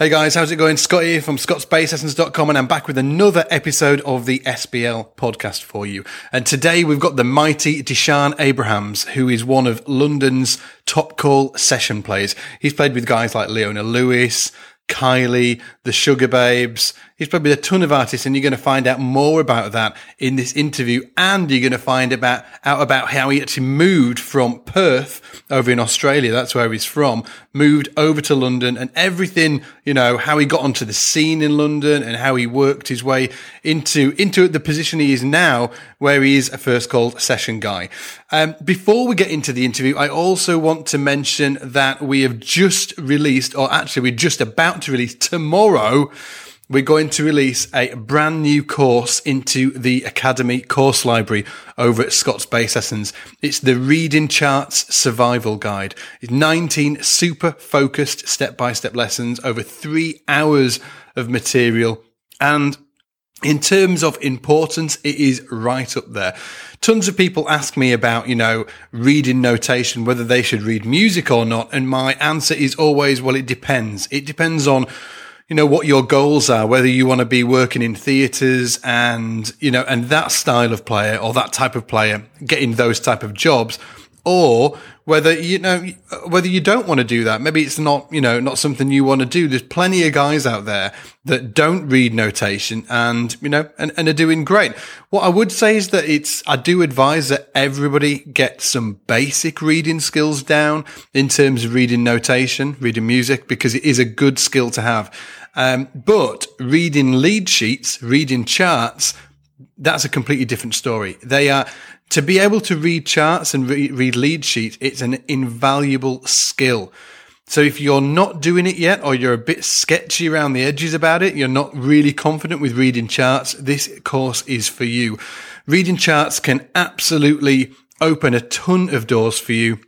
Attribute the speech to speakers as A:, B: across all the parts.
A: Hey guys, how's it going? Scott here from scottsbasslessons.com and I'm back with another episode of the SBL podcast for you. And today we've got the mighty Dishan Abrahams, who is one of London's top call session players. He's played with guys like Leona Lewis, Kylie, the Sugababes. He's probably a ton of artists and you're going to find out more about that in this interview. And you're going to find about, out about how he actually moved from Perth over in Australia. That's where he's from, moved over to London and everything, you know, how he got onto the scene in London and how he worked his way into, into the position he is now, where he is a first called session guy. Um, before we get into the interview, I also want to mention that we have just released, or actually we're just about to release tomorrow, we're going to release a brand new course into the Academy course library over at Scott's Bass Lessons. It's the Reading Charts Survival Guide. It's 19 super focused step by step lessons over three hours of material. And in terms of importance, it is right up there. Tons of people ask me about, you know, reading notation, whether they should read music or not. And my answer is always, well, it depends. It depends on you know, what your goals are, whether you want to be working in theatres and, you know, and that style of player or that type of player getting those type of jobs or whether, you know, whether you don't want to do that. Maybe it's not, you know, not something you want to do. There's plenty of guys out there that don't read notation and, you know, and, and are doing great. What I would say is that it's, I do advise that everybody get some basic reading skills down in terms of reading notation, reading music, because it is a good skill to have. Um, but reading lead sheets, reading charts, that's a completely different story. They are, to be able to read charts and re- read lead sheets, it's an invaluable skill. So if you're not doing it yet, or you're a bit sketchy around the edges about it, you're not really confident with reading charts, this course is for you. Reading charts can absolutely open a ton of doors for you.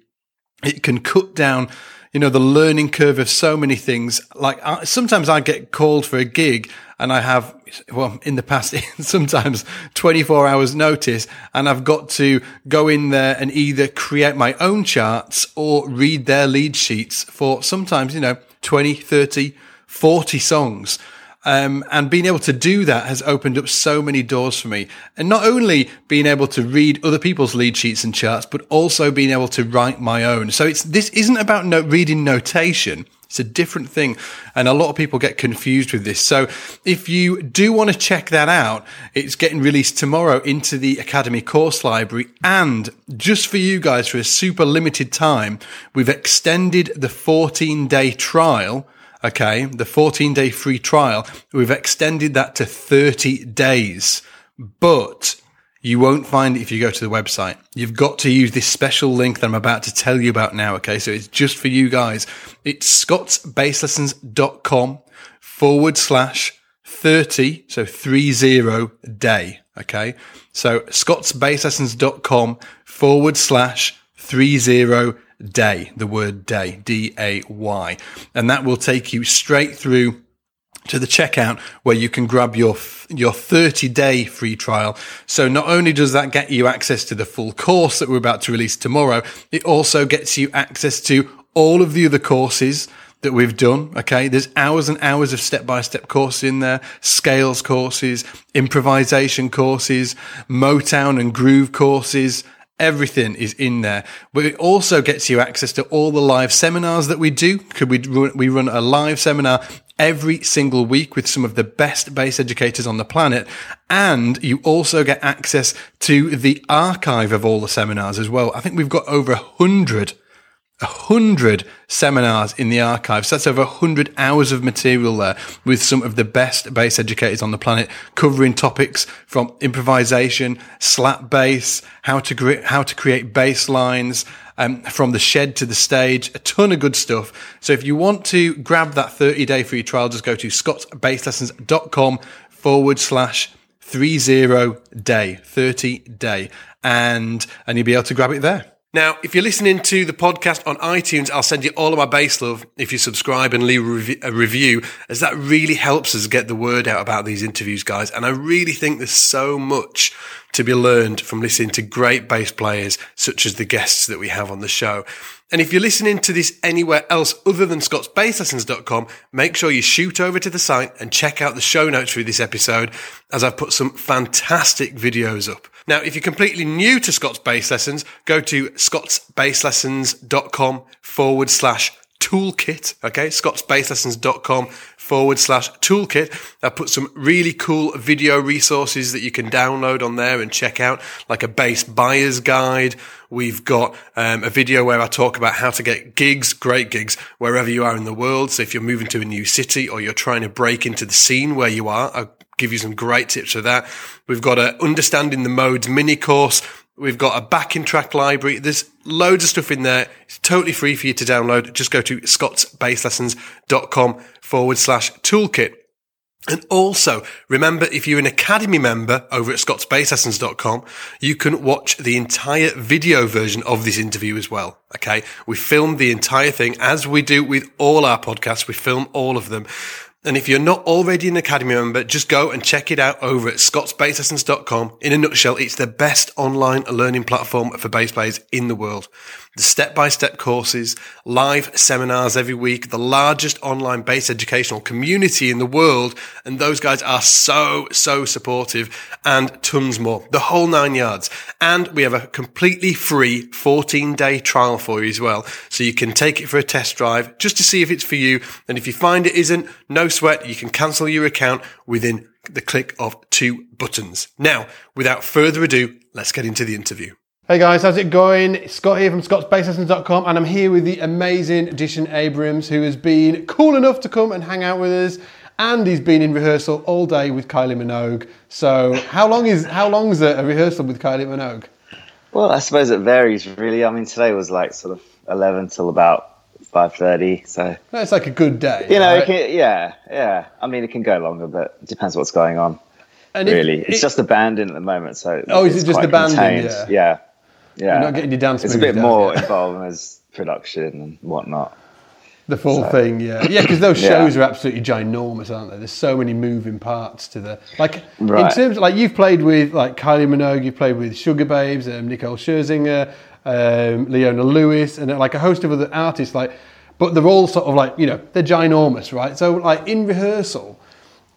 A: It can cut down you know, the learning curve of so many things. Like I, sometimes I get called for a gig and I have, well, in the past, sometimes 24 hours notice and I've got to go in there and either create my own charts or read their lead sheets for sometimes, you know, 20, 30, 40 songs. Um, and being able to do that has opened up so many doors for me. And not only being able to read other people's lead sheets and charts, but also being able to write my own. So it's, this isn't about no, reading notation. It's a different thing. And a lot of people get confused with this. So if you do want to check that out, it's getting released tomorrow into the Academy course library. And just for you guys, for a super limited time, we've extended the 14 day trial Okay. The 14 day free trial, we've extended that to 30 days, but you won't find it if you go to the website. You've got to use this special link that I'm about to tell you about now. Okay. So it's just for you guys. It's scottsbasslessons.com forward slash 30. So 30 day. Okay. So scottsbasslessons.com forward slash 30 day, the word day, D A Y. And that will take you straight through to the checkout where you can grab your your 30 day free trial. So not only does that get you access to the full course that we're about to release tomorrow, it also gets you access to all of the other courses that we've done. Okay. There's hours and hours of step by step courses in there, scales courses, improvisation courses, Motown and groove courses, Everything is in there, but it also gets you access to all the live seminars that we do. Could we run, we run a live seminar every single week with some of the best bass educators on the planet. And you also get access to the archive of all the seminars as well. I think we've got over a hundred a hundred seminars in the archives. So that's over a hundred hours of material there with some of the best bass educators on the planet covering topics from improvisation, slap bass, how to how to create bass lines, um, from the shed to the stage, a ton of good stuff. So if you want to grab that 30 day free trial, just go to scottsbasslessons.com forward slash 30 day, 30 day, and, and you'll be able to grab it there.
B: Now, if you're listening to the podcast on iTunes, I'll send you all of my bass love if you subscribe and leave a review, as that really helps us get the word out about these interviews, guys. And I really think there's so much to be learned from listening to great bass players, such as the guests that we have on the show. And if you're listening to this anywhere else other than scottsbasslessons.com, make sure you shoot over to the site and check out the show notes for this episode, as I've put some fantastic videos up. Now, if you're completely new to Scott's Bass Lessons, go to scottsbasslessons.com forward slash toolkit. Okay. scottsbasslessons.com forward slash toolkit. I put some really cool video resources that you can download on there and check out, like a bass buyer's guide. We've got um, a video where I talk about how to get gigs, great gigs, wherever you are in the world. So if you're moving to a new city or you're trying to break into the scene where you are, I give you some great tips for that. We've got a understanding the modes mini course. We've got a backing track library. There's loads of stuff in there. It's totally free for you to download. Just go to scottsbasslessons.com forward slash toolkit. And also, remember, if you're an Academy member over at scottsbasslessons.com, you can watch the entire video version of this interview as well. Okay. We filmed the entire thing as we do with all our podcasts. We film all of them. And if you're not already an Academy member, just go and check it out over at scottsbasslessons.com. In a nutshell, it's the best online learning platform for bass players in the world the step by step courses, live seminars every week, the largest online based educational community in the world. And those guys are so, so supportive and tons more. The whole nine yards. And we have a completely free 14 day trial for you as well. So you can take it for a test drive just to see if it's for you. And if you find it isn't, no sweat. You can cancel your account within the click of two buttons. Now, without further ado, let's get into the interview. Hey guys, how's it going? Scott here from scottsbasslessons.com and I'm here with the amazing Dishan Abrahams who has been cool enough to come and hang out with us and he's been in rehearsal all day with Kylie Minogue. So how long is how long is a, a rehearsal with Kylie Minogue?
C: Well, I suppose it varies really. I mean today was like sort of 11 till about 5.30 so
B: that's like a good day
C: you know right? can, yeah yeah i mean it can go longer but it depends what's going on and really it, it's just abandoned at the moment so
B: oh is it just abandoned yeah.
C: yeah
B: yeah, You're not getting your dance.
C: It's a bit down, more yeah. involved as production and whatnot.
B: The full so. thing, yeah, yeah, because those shows yeah. are absolutely ginormous, aren't they? There's so many moving parts to the like. Right. In terms, of, like you've played with like Kylie Minogue, you've played with Sugababes, um, Nicole Scherzinger, um, Leona Lewis, and like a host of other artists. Like, but they're all sort of like you know they're ginormous, right? So like in rehearsal,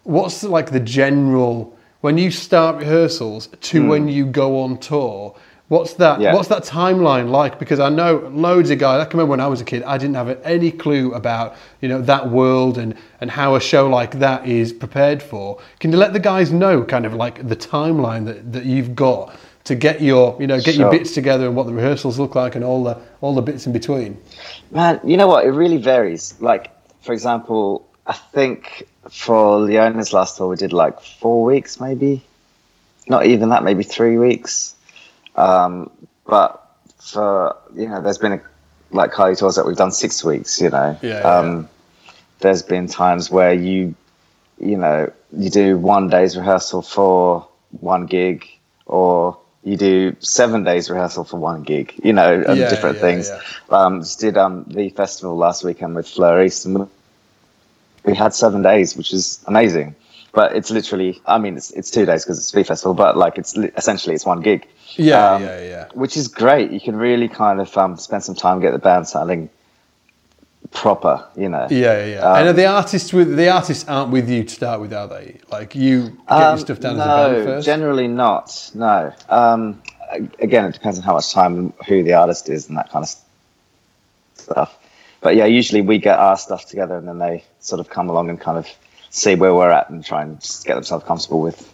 B: what's like the general when you start rehearsals to mm. when you go on tour? What's that? Yeah. What's that timeline like? Because I know loads of guys. I can remember when I was a kid, I didn't have any clue about you know that world and and how a show like that is prepared for. Can you let the guys know kind of like the timeline that, that you've got to get your you know get sure. your bits together and what the rehearsals look like and all the all the bits in between?
C: Man, you know what? It really varies. Like for example, I think for Leona's last tour we did like four weeks, maybe. Not even that, maybe three weeks um, but for you know, there's been a, like Kylie tours that we've done six weeks. You know,
B: yeah, um,
C: yeah. there's been times where you you know you do one day's rehearsal for one gig or you do seven days rehearsal for one gig, you know, and yeah, different yeah, things. Yeah. Um, just did um, the festival last weekend with Fleur Easton. We had seven days, which is amazing. But it's literally, I mean, it's, it's two days because it's a speed festival, but like it's essentially it's one gig.
B: Yeah, um, yeah, yeah.
C: Which is great. You can really kind of um, spend some time get the band sounding proper, you know.
B: Yeah, yeah. Um, and the artists with the artists aren't with you to start with, are they? Like you get um, your stuff down
C: no,
B: as a band first.
C: generally not. No. Um, again, it depends on how much time and who the artist is and that kind of stuff. But yeah, usually we get our stuff together and then they sort of come along and kind of see where we're at and try and just get themselves comfortable with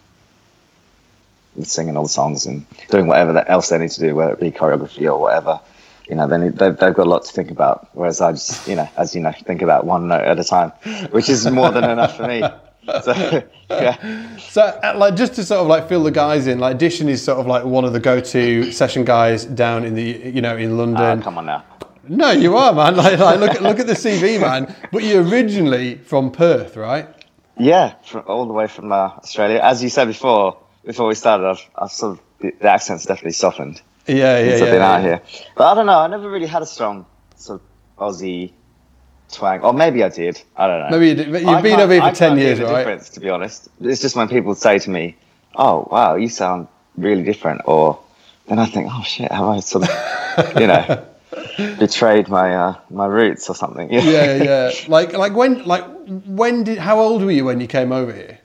C: singing all the songs and doing whatever else they need to do, whether it be choreography or whatever. You know, they need, they've, they've got a lot to think about. Whereas I just, you know, as you know, think about one note at a time, which is more than enough for me. So, yeah.
B: So, uh, like, just to sort of like fill the guys in, like, Dishan is sort of like one of the go-to session guys down in the, you know, in London.
C: Uh, come on now.
B: No, you are, man. Like, like look at look at the CV, man. But you're originally from Perth, right?
C: Yeah, from, all the way from uh, Australia. As you said before, before we started, I've, I've sort of the, accent's definitely softened.
A: Yeah, yeah,
C: since
A: yeah.
C: I've been
A: yeah.
C: out here. But I don't know. I never really had a strong sort of Aussie twang, or maybe I did. I don't know.
A: Maybe you did. You've been over here for 10 years, right?
C: Difference, to be honest, it's just when people say to me, "Oh, wow, you sound really different," or then I think, "Oh shit, have I sort of, you know, betrayed my uh, my roots or something?"
A: Yeah, yeah. Like, like when, like when did? How old were you when you came over here?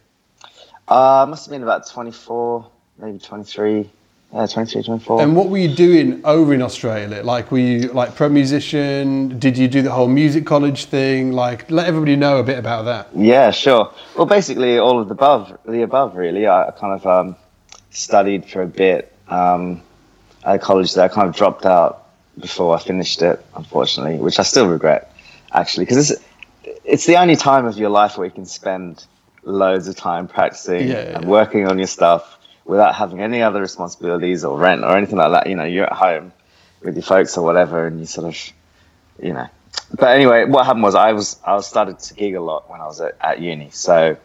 C: Uh, I must have been about 24, maybe 23. Yeah, 23, 24.
A: And what were you doing over in Australia? Like, were you like pro musician? Did you do the whole music college thing? Like, let everybody know a bit about that.
C: Yeah, sure. Well, basically all of the above, the above, really. I kind of um, studied for a bit um, at college there. I kind of dropped out before I finished it, unfortunately, which I still regret, actually, because it's, it's the only time of your life where you can spend loads of time practicing
A: Yeah, yeah,
C: and working on your stuff without having any other responsibilities or rent or anything like that. You know, you're at home with your folks or whatever, and you sort of, you know. But anyway, what happened was I was I started to gig a lot when I was at, at uni, so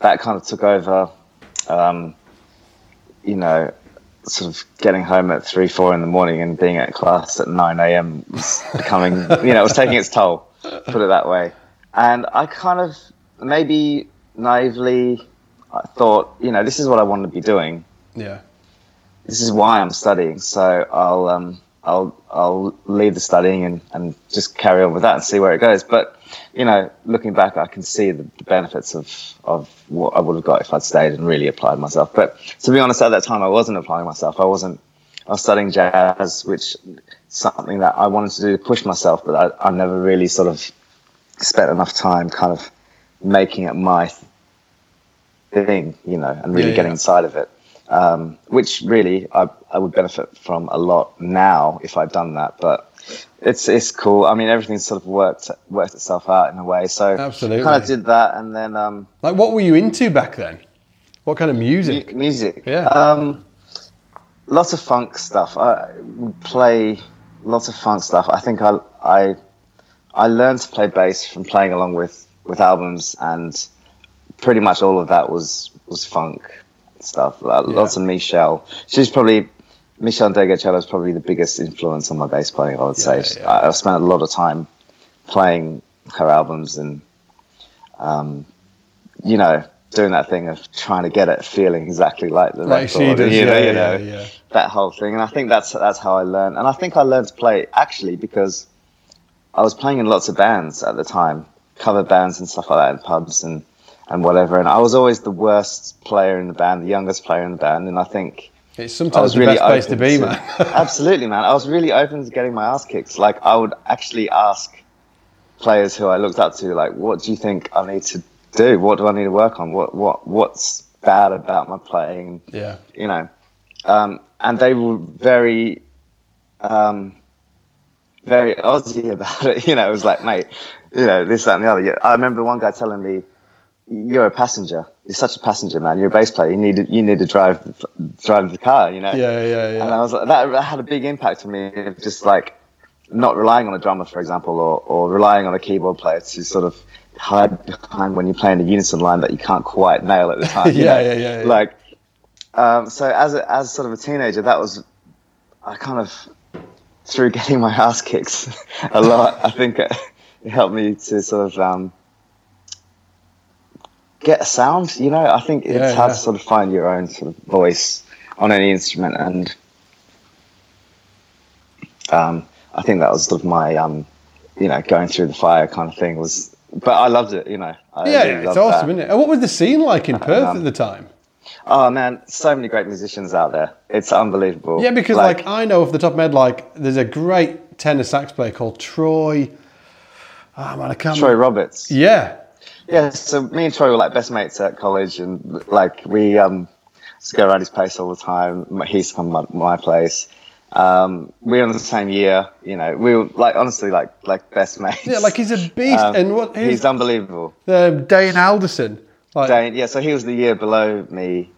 C: that kind of took over. Um, you know, sort of getting home at three, four in the morning and being at class at nine a.m. was becoming, you know, it was taking its toll. Put it that way. And I kind of maybe naively I thought, you know, this is what I want to be doing
A: Yeah.
C: this is why I'm studying. So I'll um, I'll I'll leave the studying and, and just carry on with that and see where it goes. But you know, looking back, I can see the, the benefits of of what I would have got if I'd stayed and really applied myself. But to be honest, at that time, I wasn't applying myself. I wasn't. I was studying jazz, which something that I wanted to do to push myself, but I, I never really sort of spent enough time kind of making it my thing, you know, and really
A: Yeah,
C: getting
A: yeah.
C: inside of it. Um, which really I, I would benefit from a lot now if I'd done that. But it's it's cool. I mean, everything's sort of worked worked itself out in a way. So
A: Absolutely.
C: kind of did that, and then um,
A: Like, what were you into back then? What kind of music?
C: mu- music.
A: Yeah.
C: Um, lots of funk stuff. I would play lots of funk stuff. I think I I I learned to play bass from playing along with with albums, and pretty much all of that was was funk stuff. Uh, Lots of Meshell. She's probably Meshell Ndegeocello is probably the biggest influence on my bass playing. I would
A: Yeah,
C: say.
A: yeah.
C: I, I've spent a lot of time playing her albums and um, you know doing that thing of trying to get it feeling exactly like the
A: Like she
C: record,
A: does,
C: you know,
A: yeah,
C: you know
A: yeah.
C: that whole thing. And I think that's that's how I learned. And I think I learned to play actually because I was playing in lots of bands at the time, cover bands and stuff like that in pubs and and whatever. And I was always the worst player in the band, the youngest player in the band. And I think
A: It's
C: I
A: sometimes
C: was
A: the
C: really
A: best place to be, man.
C: absolutely, man. I was really open to getting my ass kicked. Like I would actually ask players who I looked up to, like, what do you think I need to do? What do I need to work on? What what what's bad about my playing?
A: yeah.
C: you know, um, and they were very, um, very Aussie about it. You know, it was like, mate, you know, this, that, and the other. Yeah, I remember one guy telling me, "You're a passenger. You're such a passenger, man. You're a bass player. You need to, you need to drive drive the car. You know."
A: Yeah, yeah, yeah.
C: And I was like, that, that had a big impact on me. of Just like not relying on a drummer, for example, or, or relying on a keyboard player to sort of hide behind when you're playing a unison line that you can't quite nail at the time.
A: Yeah, yeah, yeah, yeah.
C: Like, um, so as a, as sort of a teenager, that was I kind of through getting my ass kicked a lot. I think helped me to sort of um, get a sound. You know, I think it's
A: Yeah,
C: hard
A: yeah.
C: to sort of find your own sort of voice on any instrument, and um, I think that was sort of my um, you know going through the fire kind of thing was. But I loved it, you know. I
A: yeah,
C: really
A: it's awesome,
C: that.
A: isn't it? And what was the scene like in Perth
C: um,
A: at the time?
C: Oh man, so many great musicians out there. It's unbelievable.
A: Yeah, because like, I know off the top of my head, like there's a great tenor sax player called Troy. Oh man, I can't.
C: Troy Roberts.
A: Yeah,
C: Yeah, so me and Troy were like best mates at college, and like we um to go around his place all the time. He's used to come to my, my place. Um, we were in the same year, you know. We were like honestly like like best mates.
A: yeah, like he's a beast.
C: Um,
A: and what
C: he's
A: he's
C: unbelievable.
A: um, Dane Alderson. Like,
C: Dane, yeah, so he was the year below me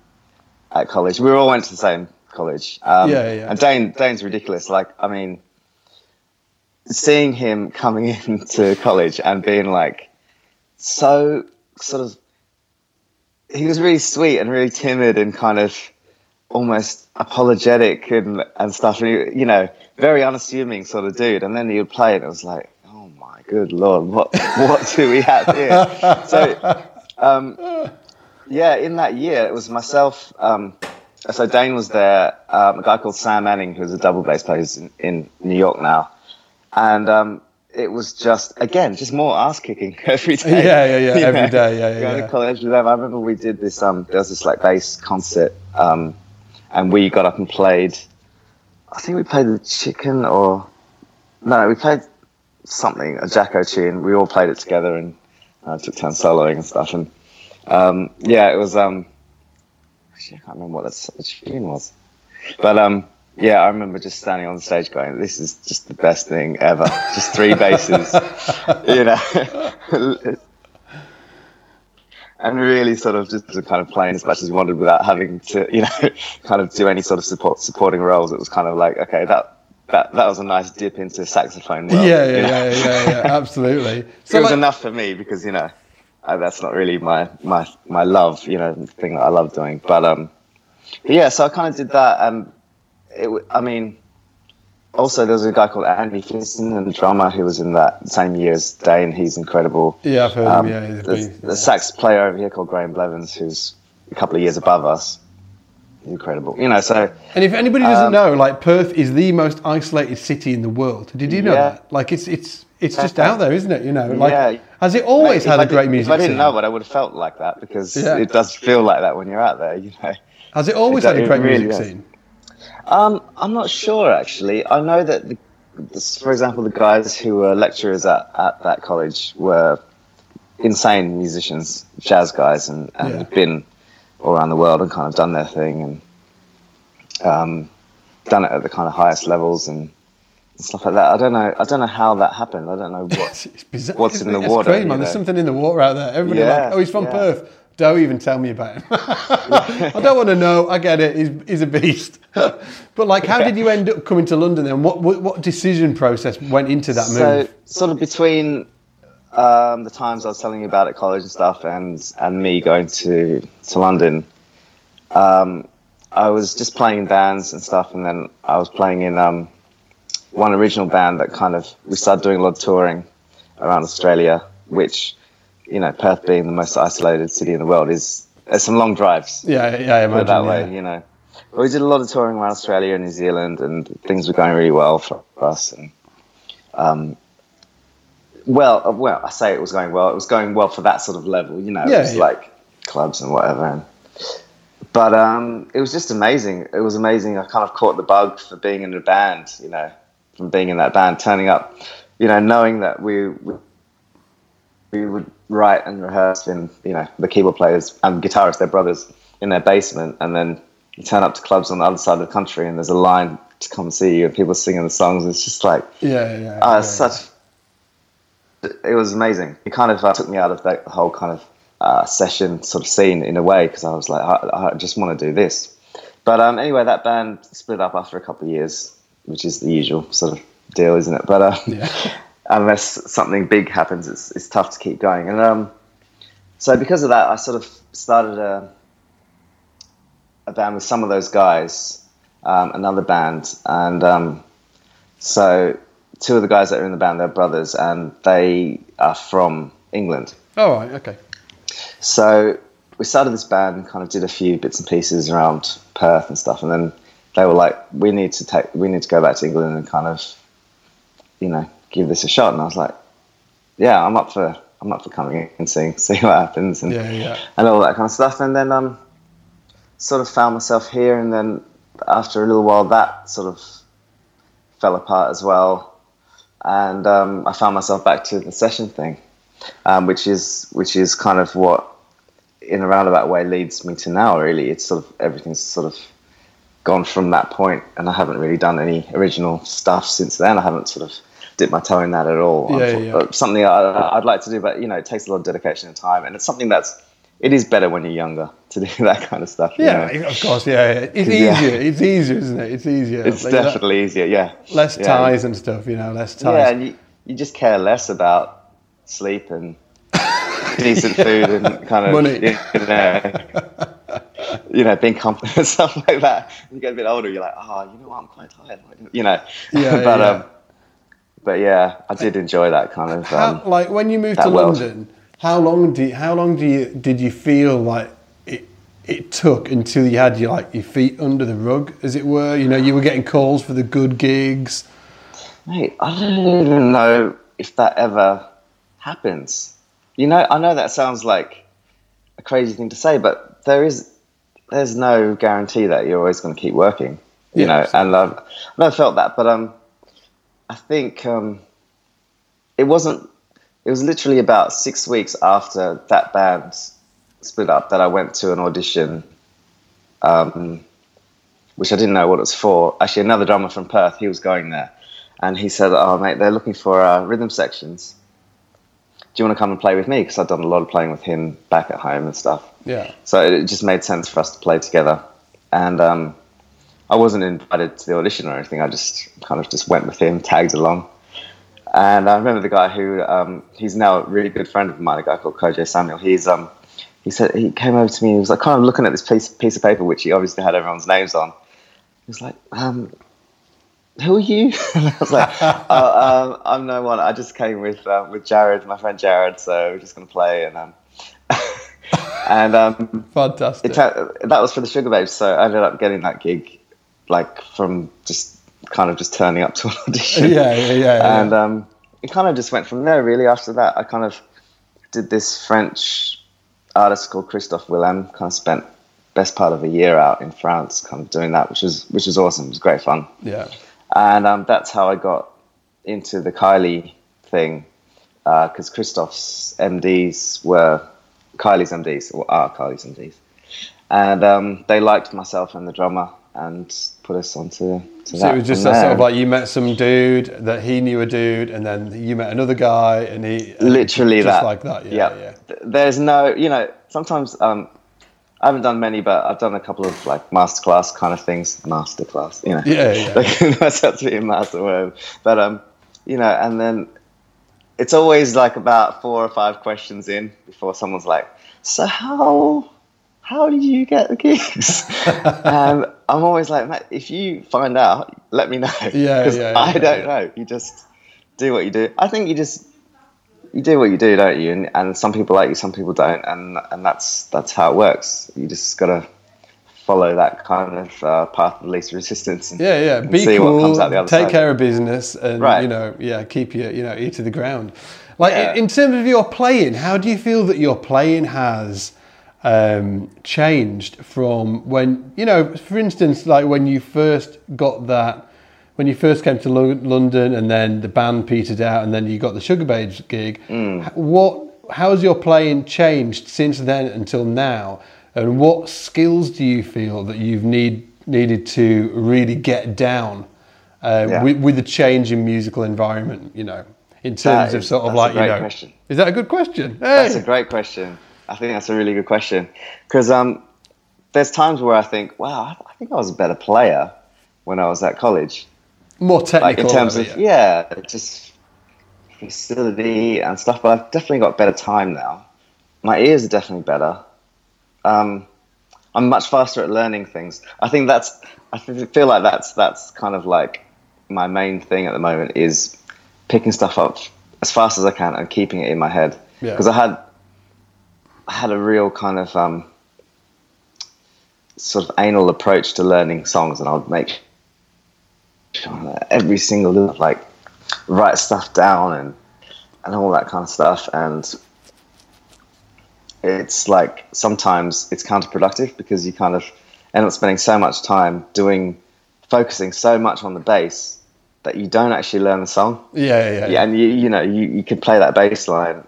C: at college. We all went to the same college. Um,
A: Yeah, yeah.
C: And Dane, Dane's ridiculous. Like, I mean, seeing him coming into college and being like so sort of, he was really sweet and really timid and kind of almost apologetic and, and stuff. And he, you know, very unassuming sort of dude. And then he would play, and it was like, oh my good lord, what what do we have here? so, um, yeah, in that year, it was myself. Um, so Dane was there, um, a guy called Sam Anning, who's a double bass player in, in New York now, and um, it was just again just more ass kicking every day.
A: Yeah, yeah, yeah, every know, day. Yeah, yeah.
C: Going
A: yeah.
C: to college with them. I remember we did this. Um, there was this like bass concert, um, and we got up and played. I think we played the Chicken or no, we played something a Jaco tune. We all played it together and uh, took turns soloing and stuff. And um, yeah, it was. Um, actually, I can't remember what the tune was, but um, yeah, I remember just standing on the stage going, "This is just the best thing ever." just three basses, you know, and really sort of just kind of playing as much as you wanted without having to, you know, kind of do any sort of support supporting roles. It was kind of like, okay, that that that was a nice dip into saxophone world.
A: Yeah, yeah, yeah, yeah, yeah, absolutely.
C: So it was like, enough for me because you know uh, that's not really my my my love, you know, thing that I love doing. But um, but yeah, so I kind of did that, and it, I mean, also there was a guy called Andy Finston, the drummer, who was in that same year as Dane. He's incredible.
A: Yeah, I've heard um, him. Yeah,
C: the, the sax player over here called Graeme Blevins, who's a couple of years above us. Incredible. You know, so.
A: And if anybody doesn't um, know, like Perth is the most isolated city in the world. Did you know yeah. that? Like it's it's it's just out there, isn't it? You know, like yeah. has it always had a great music?
C: If I didn't scene? know it, I would have felt like that because yeah. it does feel like that when you're out there. You know.
A: Has it always it, had a great really music scene?
C: Um, I'm not sure actually. I know that, the, the, for example, the guys who were lecturers at, at that college were insane musicians, jazz guys, and, and yeah. been all around the world and kind of done their thing and um, done it at the kind of highest levels and stuff like that. I don't know. I don't know how that happened. I don't know what what's in the water.
A: Crazy, man. There's something in the water out there. Everybody yeah, like, oh, he's from yeah. Perth. Don't even tell me about him. I don't want to know. I get it. He's, he's a beast. but like, how did you end up coming to London then? What, what, what decision process went into that
C: so,
A: move?
C: sort of between um, the times I was telling you about at college and stuff, and and me going to to London, um, I was just playing in bands and stuff, and then I was playing in um, one original band that kind of we started doing a lot of touring around Australia, which you know, Perth being the most isolated city in the world is there's some long drives.
A: Yeah, yeah, I imagine,
C: that
A: yeah.
C: way, you know. But we did a lot of touring around Australia and New Zealand, and things were going really well for us. And um, well, uh, well, I say it was going well. It was going well for that sort of level, you know. Yeah, it was yeah. like clubs and whatever. And, but um, it was just amazing. It was amazing. I kind of caught the bug for being in a band, you know, from being in that band, turning up, you know, knowing that we, we we would write and rehearse in you know the keyboard players and guitarists, their brothers, in their basement, and then you turn up to clubs on the other side of the country, and there's a line to come see you, and people singing the songs. It's just like
A: yeah, yeah,
C: uh,
A: yeah
C: such. It was amazing. It kind of uh, took me out of that whole kind of uh, session sort of scene in a way because I was like, I, I just want to do this. But um, anyway, that band split up after a couple of years, which is the usual sort of deal, isn't it? But uh, yeah. unless something big happens, it's, it's tough to keep going. And um, so because of that, I sort of started a, a band with some of those guys, um, another band, and um, so two of the guys that are in the band, they're brothers, and they are from England.
A: Oh, right, okay.
C: So we started this band and kind of did a few bits and pieces around Perth and stuff, and then they were like, "We need to take, we need to go back to England and kind of, you know, give this a shot. And I was like, yeah, I'm up for I'm up for coming in and seeing see what happens and
A: yeah, yeah.
C: and all that kind of stuff. And then um, sort of found myself here, and then after a little while, that sort of fell apart as well. And um, I found myself back to the session thing, um, which is which is kind of what, in a roundabout way, leads me to now. Really, it's sort of everything's sort of gone from that point, and I haven't really done any original stuff since then. I haven't sort of dip my toe in that at all.
A: Yeah, yeah.
C: Something I, would like to do, but you know, it takes a lot of dedication and time, and it's something that's it is better when you're younger to do that kind of stuff.
A: Yeah, know? of course. Yeah, it's easier. Yeah. It's easier, isn't it? It's easier.
C: It's like definitely easier. Yeah,
A: less ties and stuff. You know, less ties.
C: Yeah, and you, you just care less about sleep and decent food and kind of
A: money.
C: You know, you know, being comfortable and stuff like that. When you get a bit older, you're like, oh, you know what, I'm quite tired. You know,
A: Yeah,
C: but
A: yeah.
C: um, but yeah, I did enjoy that kind of.
A: How,
C: Um,
A: like when you moved to
C: world.
A: London, how long do you, how long do you did you feel like it it took until you had your like your feet under the rug, as it were? You know, you were getting calls for the good gigs.
C: Mate, I don't even know if that ever happens. You know, I know that sounds like a crazy thing to say, but there is there's no guarantee that you're always going to keep working. You
A: Yeah,
C: know,
A: absolutely.
C: and I've, I've never felt that, but um, I think um, it wasn't. It was literally about six weeks after that band split up that I went to an audition, um, which I didn't know what it was for. Actually, another drummer from Perth, he was going there, and he said, "Oh, mate, they're looking for uh, rhythm sections. Do you want to come and play with me? Because I'd done a lot of playing with him back at home and stuff.
A: Yeah,
C: So it just made sense for us to play together. And um, I wasn't invited to the audition or anything. I just kind of just went with him, tagged along. And I remember the guy who um, he's now a really good friend of mine, a guy called Koj Samuel. He's um, he said he came over to me. He was like kind of looking at this piece piece of paper, which he obviously had everyone's names on. He was like, um, "Who are you?" and I was like, oh, um, "I'm no one. I just came with um, with Jared, my friend Jared. So we're just gonna play." And um, and um,
A: fantastic.
C: it that was for the Sugababes, so I ended up getting that gig, like from just kind of just turning up to an audition.
A: Yeah, yeah, yeah, yeah.
C: And um, it kind of just went from there. Really, after that, I kind of did this French artist called Christophe Willem. Kind of spent best part of a year out in France, kind of doing that, which was which was awesome. It was great fun,
A: yeah,
C: and um, that's how I got into the Kylie thing because Christophe's MDs were Kylie's MDs or are Kylie's MDs, and um, they liked myself and the drummer and put us onto to
A: so
C: that.
A: it was just a sort of like you met some dude that he knew a dude, and then you met another guy, and he and
C: literally
A: just
C: that
A: like that. Yeah, yeah.
C: There's no you know sometimes um i haven't done many but i've done a couple of like masterclass kind of things masterclass you know
A: Yeah, yeah.
C: like that's be a master word but um you know and then it's always like about four or five questions in before someone's like so how how did you get the gigs and i'm always like if you find out let me know
A: Yeah,
C: 'Cause
A: yeah,
C: i don't
A: yeah.
C: know you just do what you do i think you just you do what you do, don't you? And, and some people like you, some people don't, and and that's that's how it works. You just gotta follow that kind of uh, path of least resistance. And,
A: Yeah, yeah. Be
C: see
A: cool.
C: what comes out the other
A: take
C: side.
A: care of business, and
C: Right.
A: you know, yeah, keep your you know ear to the ground. Like
C: Yeah.
A: in terms of your playing, how do you feel that your playing has um, changed from when you know, for instance, like when you first got that. When you first came to Lo- London, and then the band petered out, and then you got the Sugababes gig.
C: Mm.
A: What? How has your playing changed since then until now? And what skills do you feel that you've need needed to really get down uh,
C: Yeah.
A: with, with the change in musical environment? You know, in terms
C: That
A: of sort of like you know,
C: question.
A: is that a good question?
C: That's a great question. I think that's a really good question because um, there's times where I think, wow, I I think I was a better player when I was at college.
A: More technical,
C: like in terms
A: of
C: of yeah, just facility and stuff. But I've definitely got better time now. My ears are definitely better. Um, I'm much faster at learning things. I think that's. I feel like that's that's kind of like my main thing at the moment is picking stuff up as fast as I can and keeping it in my head.
A: Yeah.
C: Because I had had a real kind of um, sort of anal approach to learning songs, and I would make every single little like write stuff down and and all that kind of stuff and it's like sometimes it's counterproductive because you kind of end up spending so much time doing focusing so much on the bass that you don't actually learn the song.
A: Yeah, yeah,
C: yeah, and you you know you, you could play that bass line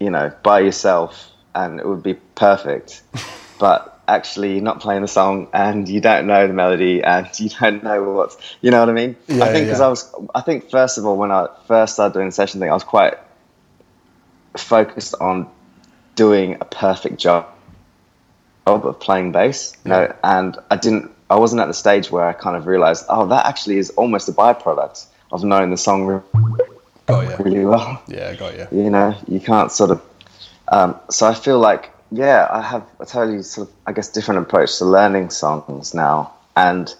C: you know by yourself and it would be perfect but actually you're not playing the song and you don't know the melody and you don't know what's you know what i mean
A: Yeah,
C: i think because
A: yeah.
C: i was i think first of all when i first started doing the session thing i was quite focused on doing a perfect job of playing bass you know and i didn't i wasn't at the stage where i kind of realized oh that actually is almost a byproduct of knowing the song re-
A: got you.
C: really well
A: Yeah, got you.
C: you know you can't sort of um, so i feel like yeah, I have a totally sort of, I guess, different approach to learning songs now, and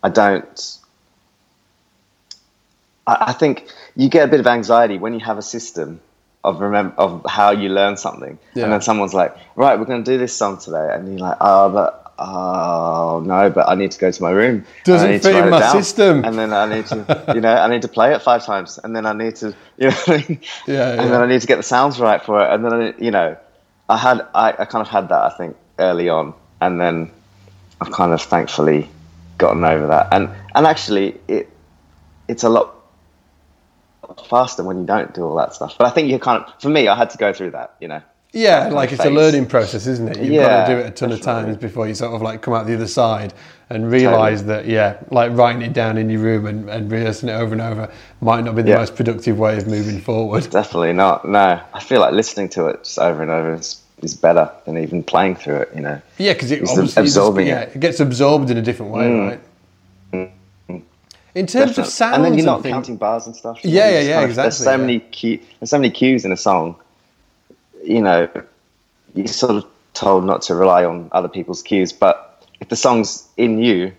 C: I don't. I, I think you get a bit of anxiety when you have a system of remember of how you learn something,
A: Yeah.
C: and then someone's like, "Right, we're going to do this song today," and you're like, "Oh, but." Oh no! But I need to go to my room.
A: Doesn't
C: I need to
A: fit in my system.
C: And then I need to, you know, I need to play it five times, and then I need to, you know, I mean?
A: Yeah,
C: and
A: yeah.
C: then I need to get the sounds right for it, and then I, you know, I had, I, I kind of had that, I think, early on, and then I've kind of thankfully gotten over that, and and actually, it, it's a lot faster when you don't do all that stuff. But I think you kind of, for me, I had to go through that, you know.
A: Yeah, like it's a learning process, isn't it? You've got to do it a ton of times before you sort of like come out the other side and realize that, yeah, like writing it down in your room and, and rehearsing it over and over might not be the
C: Yeah.
A: most productive way of moving forward.
C: Definitely not. No, I feel like listening to it just over and over is, is better than even playing through it. You know.
A: Yeah, because it
C: It's
A: obviously just-
C: absorbing
A: yeah,
C: it. Mm.
A: it gets absorbed in a different way, right? In terms of
C: Definitely.
A: sounds,
C: and then you're not counting bars and stuff.
A: Yeah, yeah, yeah,
C: of- There's
A: exactly,
C: so
A: yeah.
C: many key, there's so many cues in a song. You know, you're sort of told not to rely on other people's cues, but if the song's in you,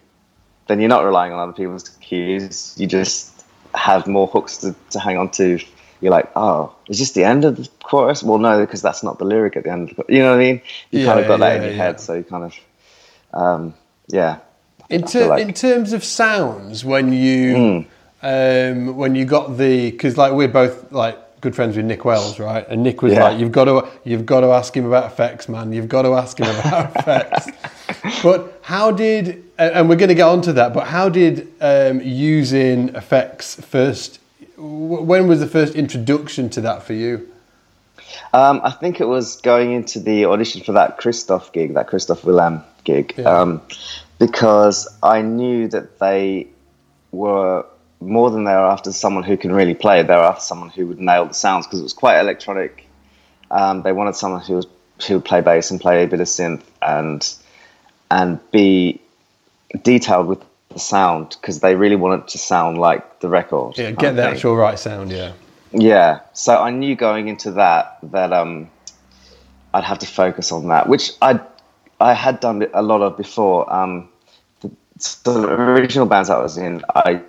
C: then you're not relying on other people's cues. You just have more hooks to, to hang on to. You're like, oh, is this the end of the chorus? Well, no, because that's not the lyric at the end of the chorus. You know what I mean? You
A: Yeah,
C: kind of got that
A: yeah,
C: in your
A: yeah.
C: head, so you kind of, um, yeah.
A: In, ter-
C: like-
A: in terms of sounds, when you
C: Mm.
A: um, when you got the because like we're both like good friends with Nick Wells, right? And Nick was
C: Yeah.
A: like, "You've got to you've got to ask him about effects, man. You've got to ask him about effects." But how did and we're going to get onto that? But how did um, using effects first? When was the first introduction to that for you?
C: Um, I think it was going into the audition for that Christophe gig, that Christophe Willem gig,
A: Yeah.
C: um, because I knew that they were more than they were after someone who can really play. They were after someone who would nail the sounds because it was quite electronic. Um, they wanted someone who was who would play bass and play a bit of synth and and be detailed with the sound because they really wanted to sound like the record.
A: Yeah, get the
C: thing.
A: actual right sound. Yeah,
C: Yeah. So I knew going into that that um, I'd have to focus on that, which I I had done a lot of before. Um, the, so the original bands I was in, I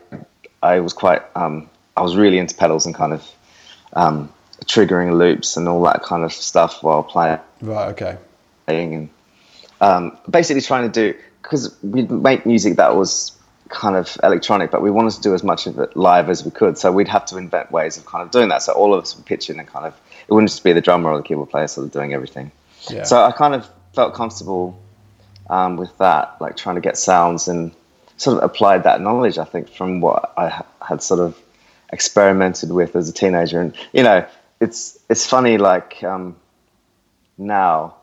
C: I was quite um, I was really into pedals and kind of um, triggering loops and all that kind of stuff while playing
A: right. Okay.
C: Playing and um, basically trying to do because we'd make music that was kind of electronic, but we wanted to do as much of it live as we could. So we'd have to invent ways of kind of doing that. So all of us would pitch in and kind of it wouldn't just be the drummer or the keyboard player sort of doing everything.
A: Yeah.
C: So I kind of felt comfortable um, with that, like trying to get sounds and sort of applied that knowledge. I think from what I ha- had sort of experimented with as a teenager, and you know, it's it's funny like um, now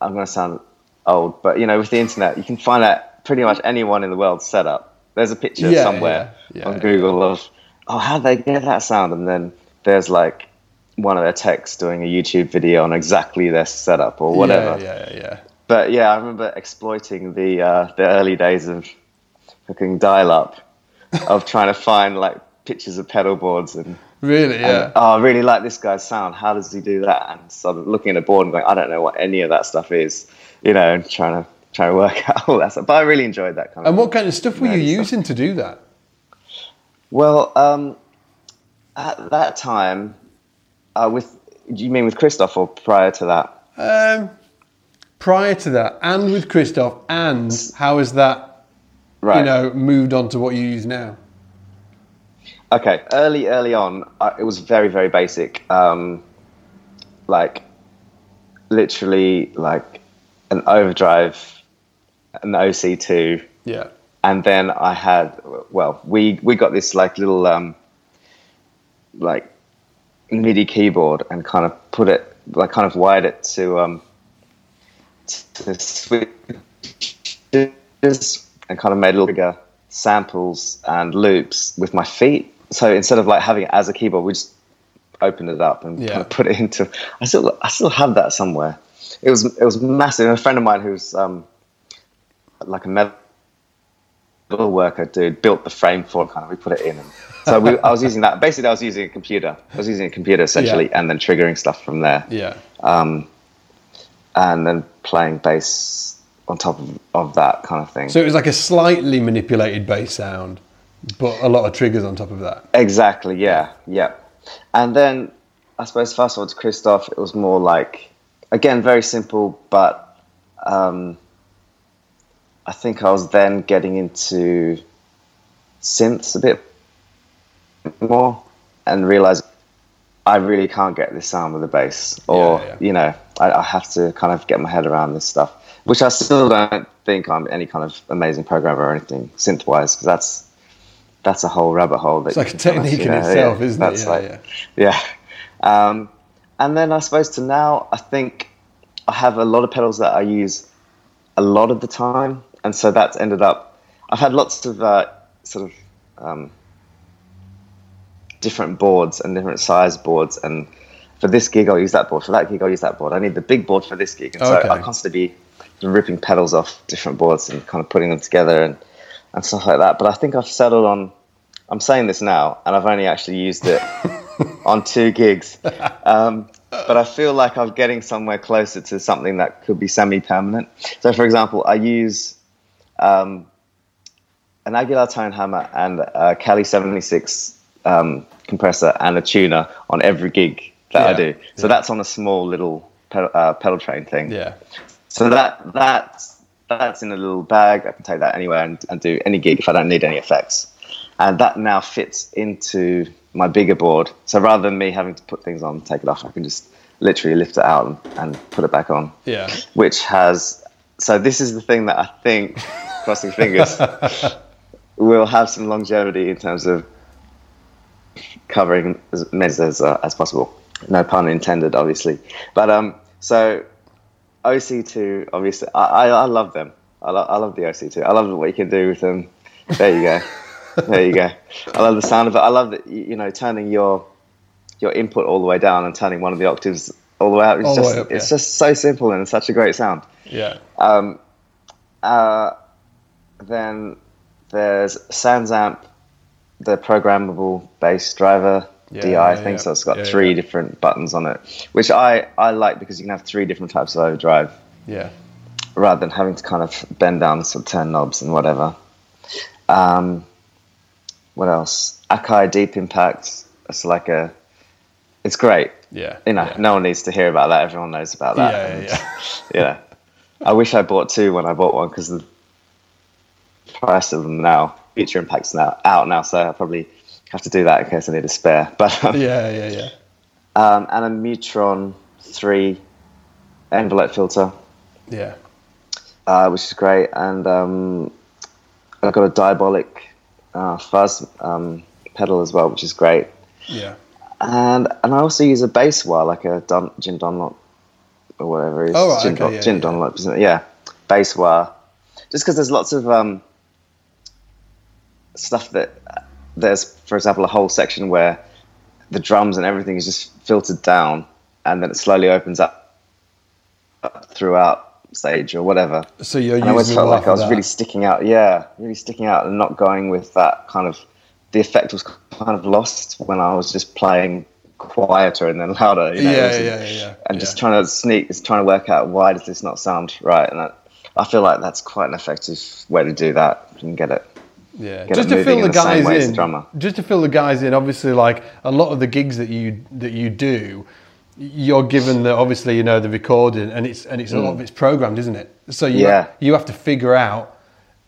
C: I'm going to sound old, but you know, with the internet, you can find out pretty much anyone in the world's setup. There's a picture
A: Yeah,
C: somewhere
A: yeah, yeah,
C: on. Google of oh, how did they get that sound? And then there's like one of their techs doing a YouTube video on exactly their setup or whatever.
A: Yeah, yeah, yeah.
C: But yeah, I remember exploiting the uh, the early days of fucking dial up, of trying to find like pictures of pedal boards and,
A: Really?
C: and,
A: Yeah.
C: oh, I really like this guy's sound. How does he do that? And sort of looking at a board and going, I don't know what any of that stuff is, you know, and trying to trying to work out all that stuff. But I really enjoyed that kind of.
A: And what kind of stuff were you
C: stuff.
A: using to do that?
C: Well, um, at that time, uh, with you mean with Christophe or prior to that?
A: Um, prior to that, and with Christophe, and how has that,
C: Right.
A: you know, moved on to what you use now?
C: Okay, early, early on, I, it was very, very basic. Um, like, literally, like an overdrive, an OC2,
A: Yeah.
C: and then I had, well, we we got this like little, um, like MIDI keyboard, and kind of put it, like, kind of wired it to um, to switches, and kind of made little bigger samples and loops with my feet. So instead of like having it as a keyboard, we just opened it up and
A: Yeah.
C: kind of put it into. I still I still have that somewhere. It was it was massive. And a friend of mine who's um, like a metal worker dude built the frame for it. Kind of we put it in. And so we, I was using that. Basically, I was using a computer. I was using a computer essentially,
A: Yeah.
C: and then triggering stuff from there
A: Yeah.
C: um, and then playing bass on top of, of that kind of thing.
A: So it was like a slightly manipulated bass sound, but a lot of triggers on top of that.
C: Exactly. Yeah. Yeah. And then I suppose fast forward to Christophe, it was more like again very simple, but um, I think I was then getting into synths a bit more and realized I really can't get this sound with the bass, or
A: Yeah, yeah.
C: you know, I, I have to kind of get my head around this stuff, which I still don't think I'm any kind of amazing programmer or anything synth wise, because that's that's a whole rabbit hole. That
A: It's like a
C: can kind of,
A: technique in
C: know,
A: itself,
C: yeah,
A: isn't it? Yeah,
C: like-
A: yeah.
C: yeah. Um, and then I suppose to now, I think I have a lot of pedals that I use a lot of the time, and so that's ended up. I've had lots of uh, sort of um, different boards and different size boards, and for this gig I'll use that board. For that gig I'll use that board. I need the big board for this gig, and
A: Okay.
C: so I constantly be ripping pedals off different boards and kind of putting them together and and stuff like that. But I think I've settled on. I'm saying this now, and I've only actually used it on two gigs. Um, but I feel like I'm getting somewhere closer to something that could be semi-permanent. So, for example, I use um, an Aguilar tone hammer and a Cali76 um, compressor and a tuner on every gig that I do. So that's on a small little pedal, uh, Pedaltrain thing.
A: Yeah.
C: So that that's that's in a little bag. I can take that anywhere and, and do any gig if I don't need any effects. And that now fits into my bigger board. So rather than me having to put things on, and take it off, I can just literally lift it out and, and put it back on.
A: Yeah.
C: Which has so this is the thing that I think, crossing fingers, will have some longevity in terms of covering as many as, uh, as possible. No pun intended, obviously. But um, so OC2, obviously, I, I, I love them. I, lo- I love the OC2. I love what you can do with them. There you go. there you go. I love the sound of it. I love that you know turning your your input all the way down and turning one of the octaves all the way up. It's
A: All
C: just
A: up,
C: it's
A: yeah.
C: just so simple and it's such a great sound.
A: Yeah.
C: Um, uh, then there's SansAmp, the programmable bass driver
A: Yeah,
C: DI
A: yeah,
C: thing.
A: yeah.
C: So it's got
A: Yeah,
C: three different buttons on it, which I, I like because you can have three different types of overdrive
A: Yeah.
C: rather than having to kind of bend down some turn knobs and whatever. Um, what else? Akai Deep Impact. It's like a, it's great.
A: Yeah.
C: You know, no one needs to hear about that. Everyone knows about that.
A: Yeah,
C: And,
A: yeah,
C: yeah. I wish I bought two when I bought one because the price of them now, Future Impact's now out now, so I probably have to do that in case I need a spare. But um,
A: Yeah, yeah, yeah.
C: um, and a Mu-Tron three envelope filter,
A: Yeah.
C: uh, which is great, and um, I've got a diabolic uh, fuzz um, pedal as well, which is great.
A: Yeah.
C: And and I also use a bass wah, like a Dun- Jim Dunlop or whatever it is.
A: Oh, right,
C: Jim,
A: okay, yeah,
C: Jim
A: yeah.
C: Dunlop, isn't it? Yeah, bass wah. Just because there's lots of um, stuff that there's, for example, a whole section where the drums and everything is just filtered down, and then it slowly opens up throughout stage or whatever.
A: So you're
C: And I always felt like I was
A: that.
C: really sticking out. Yeah, really sticking out and not going with that kind of. The effect was kind of lost when I was just playing quieter and then louder. You know,
A: Yeah,
C: It
A: yeah, yeah,
C: And
A: yeah.
C: just trying to sneak, just trying to work out why does this not sound right, and I, I feel like that's quite an effective way to do that and get it.
A: Yeah, just to fill the
C: the
A: guys in. Just to fill the guys in. Obviously, like a lot of the gigs that you that you do, you're given the obviously you know the recording and it's and it's a lot of it's programmed, isn't it? So you
C: Mm. Yeah.
A: you have to figure out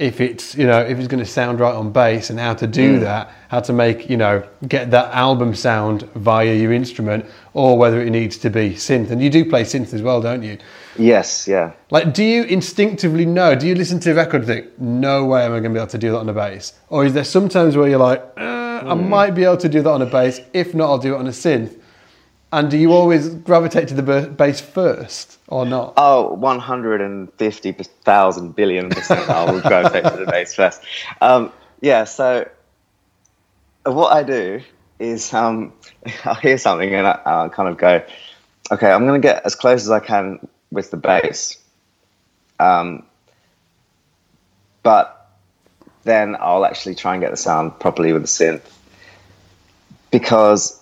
A: if it's you know if it's going to sound right on bass and how to do
C: Mm.
A: that, how to make you know get that album sound via your instrument, or whether it needs to be synth. And you do play synth as well, don't you?
C: Yes, yeah.
A: Like, do you instinctively know? Do you listen to the record and think, no way am I going to be able to do that on a bass? Or is there sometimes where you're like, uh, I
C: Hmm.
A: might be able to do that on a bass. If not, I'll do it on a synth. And do you always gravitate to the ba- bass first or not?
C: Oh, 150,000 billion percent I will gravitate to the bass first. Um, yeah, so what I do is um, I'll hear something and I, I'll kind of go, okay, I'm going to get as close as I can with the bass. Um, but then I'll actually try and get the sound properly with the synth. Because,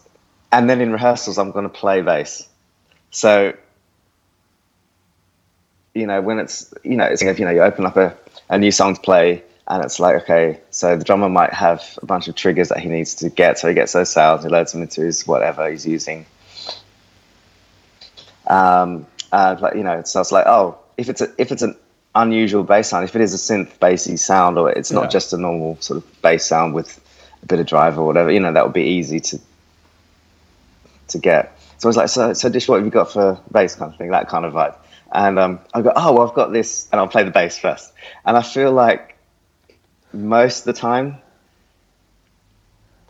C: and then in rehearsals, I'm going to play bass. So you know, when it's, you know, it's, if, you know, you open up a, a new song to play and it's like, okay, so the drummer might have a bunch of triggers that he needs to get. So he gets those sounds, he loads them into his whatever he's using. Um, and like, you know, so it's like, oh, if it's a, if it's an unusual bass sound, if it is a synth bassy sound, or it's not
D: Yeah.
C: just a normal sort of bass sound with a bit of drive or whatever, you know, that would be easy to to get. So I was like, so, so Dish, what have you got for bass kind of thing, that kind of vibe. And um, I go, oh, well, I've got this, and I'll play the bass first. And I feel like most of the time,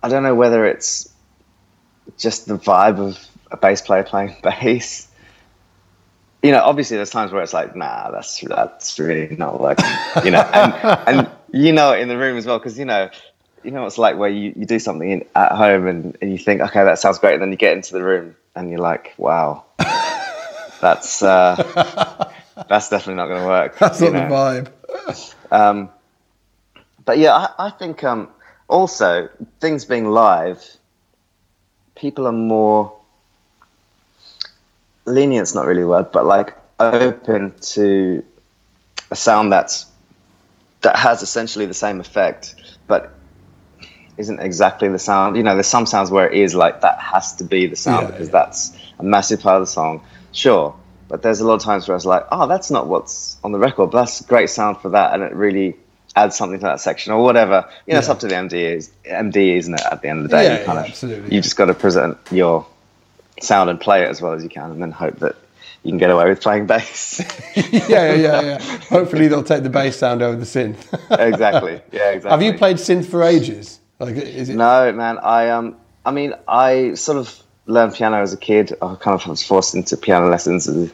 C: I don't know whether it's just the vibe of a bass player playing bass. You know, obviously there's times where it's like, nah, that's that's really not working. You know, and, and you know in the room as well because you know, you know what it's like where you, you do something in, at home and, and you think, okay, that sounds great, and then you get into the room and you're like, wow, that's uh, that's definitely not going to work.
D: That's not
C: know?
D: the vibe.
C: Um, but yeah, I, I think um, also things being live, people are more lenient's not really a word, but like open to a sound that's that has essentially the same effect, but isn't exactly the sound. You know, there's some sounds where it is like that has to be the sound
D: Yeah,
C: because
D: yeah.
C: that's a massive part of the song. Sure. But there's a lot of times where I was like, oh, that's not what's on the record, but that's a great sound for that. And it really adds something to that section or whatever. You know, it's up to the MD, is, MD, isn't it, at the end of the day?
D: Yeah,
C: you kind
D: yeah,
C: of,
D: absolutely.
C: You've just got to present your sound and play it as well as you can and then hope that you can get away with playing bass.
D: yeah, yeah, yeah, yeah. Hopefully they'll take the bass sound over the synth.
C: exactly. Yeah, exactly.
D: Have you played synth for ages? Like, is it?
C: No, man. I um, I mean, I sort of learned piano as a kid. I kind of was forced into piano lessons as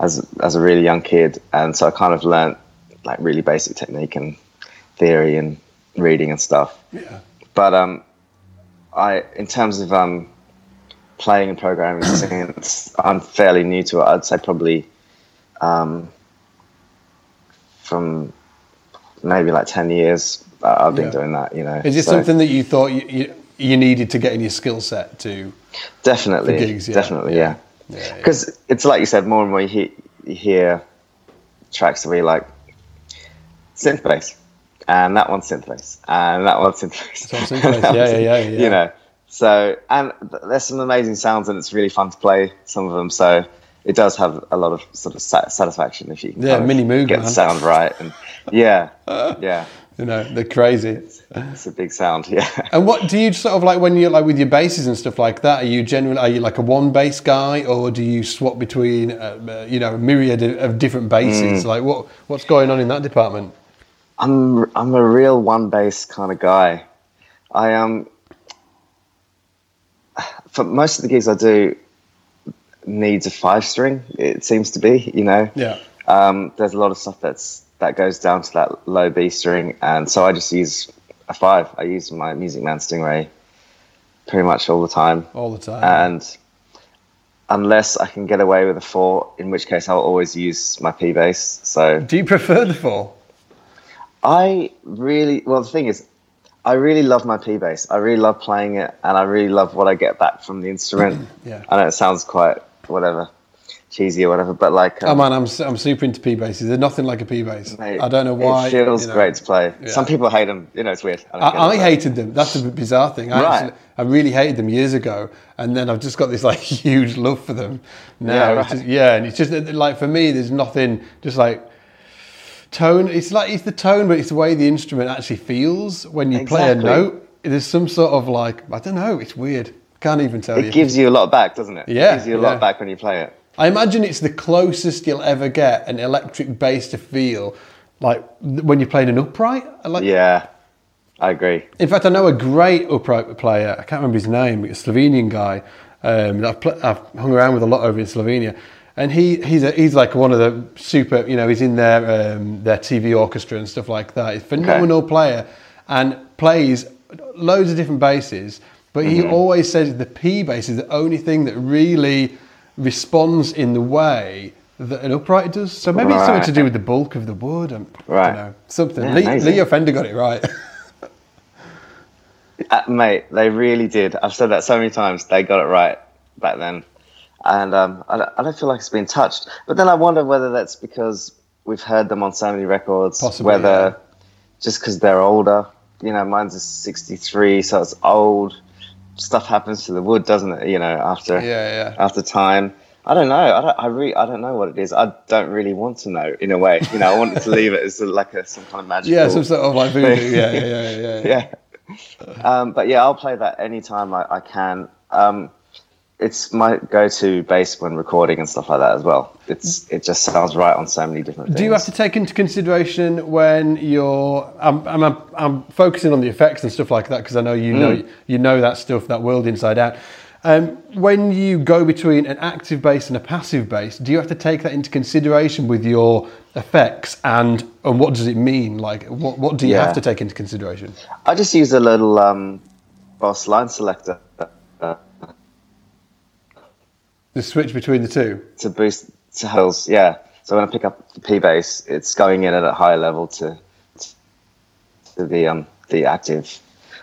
C: as, as a really young kid, and so I kind of learned like really basic technique and theory and reading and stuff.
D: Yeah.
C: But um, I in terms of um, playing and programming synths, I'm fairly new to it. I'd say probably um, from maybe like ten years. uh, I've been
D: Yeah.
C: doing that. You know,
D: Is it
C: So-
D: something that you thought you, you, you needed to get in your skill set to?
C: Definitely,
D: gigs, yeah.
C: definitely, yeah.
D: Yeah, yeah.
C: Because it's like you said, more and more you hear, you hear tracks where you're like synth bass, and that one's synth bass, and that one's synth bass.
D: Synth bass, yeah, yeah, yeah, yeah.
C: You know, so and th- there's some amazing sounds, and it's really fun to play some of them. So it does have a lot of sort of satisfaction if you can
D: Yeah, Minimoog,
C: get
D: man.
C: the sound right, and yeah, yeah,
D: You know, they're crazy.
C: it's a big sound, yeah.
D: And what do you sort of like when you're like with your basses and stuff like that? Are you generally are you like a one bass guy, or do you swap between uh, uh, you know a myriad of, different basses?
C: Mm.
D: Like what what's going on in that department?
C: I'm I'm a real one bass kind of guy. I um for most of the gigs I do needs a five string. It seems to be, you know.
D: Yeah,
C: Um, there's a lot of stuff that's that goes down to that low B string, and so I just use a five. I use my Music Man Stingray pretty much all the time,
D: all the time.
C: and unless I can get away with a four, in which case I'll always use my P bass. So
D: do you prefer the four?
C: I really well. The thing is, I really love my P bass. I really love playing it, and I really love what I get back from the instrument.
D: Yeah.
C: I know it sounds quite whatever, cheesy or whatever, but like,
D: Oh
C: um,
D: man, I'm I'm super into P basses. There's nothing like a P bass.
C: mate,
D: I don't know why.
C: It feels
D: you know.
C: great to play.
D: Yeah.
C: Some people hate them. You know, it's weird.
D: I, I
C: but-
D: hated them. That's a bizarre thing. I,
C: Right.
D: actually, I really hated them years ago, and then I've just got this like huge love for them now.
C: Yeah,
D: It's
C: right.
D: just- yeah, and it's just like for me, there's nothing just like tone. It's like it's the tone, but it's the way the instrument actually feels when you play a
C: Exactly.
D: note. There's some sort of like I don't know. It's weird. Can't even tell you.
C: It gives you a lot back, doesn't it?
D: Yeah,
C: It gives you a
D: yeah.
C: lot back when you play it.
D: I imagine it's the closest you'll ever get an electric bass to feel like when you're playing an upright. Like
C: Yeah, I agree.
D: In fact, I know a great upright player. I can't remember his name. A Slovenian guy um, that I've, pl- I've hung around with a lot over in Slovenia, and he he's a, he's like one of the super. You know, he's in their um, their TV orchestra and stuff like that. He's a phenomenal player and plays loads of different basses. But he always says the P bass is the only thing that really responds in the way that an upright does. So maybe it's something to do with the bulk of the wood. and I
C: Right.
D: don't know. Something.
C: Yeah,
D: Lee. Leo Fender got it right.
C: Uh, mate, they really did. I've said that so many times. They got it right back then. and um, I, don't, I don't feel like it's been touched. But then I wonder whether that's because we've heard them on so many records,
D: Possibly,
C: whether
D: yeah.
C: just because they're older. You know, mine's a '63, so it's old. Stuff happens to the wood, doesn't it? You know, after
D: Yeah, yeah.
C: after time. I don't know. I don't. I really. I don't know what it is. I don't really want to know. In a way, you know, I wanted to leave it as like a some kind of magical.
D: Yeah, some sort of like voodoo. Yeah, yeah, yeah. yeah. yeah.
C: Um, but yeah, I'll play that anytime I, I can. Um, it's my go-to bass when recording and stuff like that as well. It's it just sounds right on so many different things.
D: Do you have to take into consideration when you're? I'm, I'm, I'm focusing on the effects and stuff like that because I know you know you know that stuff, that world inside out. Um, when you go between an active bass and a passive bass, do you have to take that into consideration with your effects and and what does it mean? Like, what what do you
C: Yeah.
D: have to take into consideration?
C: I just use a little um, Boss line selector uh,
D: The switch between the two.
C: to boost sales. Yeah. So when I pick up the P bass, it's going in at a higher level to to the um the active.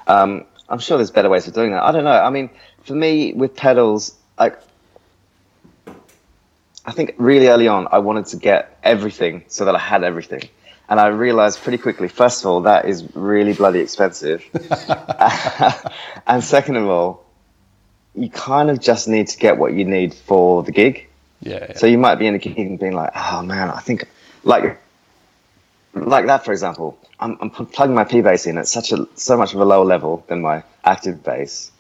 C: Um, I'm sure there's better ways of doing that. I don't know. I mean, for me with pedals, like I think really early on, I wanted to get everything so that I had everything. And I realized pretty quickly, first of all, that is really bloody expensive. and second of all, you kind of just need to get what you need for the gig.
D: Yeah. yeah.
C: So you might be in a gig and being like, oh man, I think like like that for example. I'm, I'm plugging my P bass in at such a so much of a lower level than my active bass.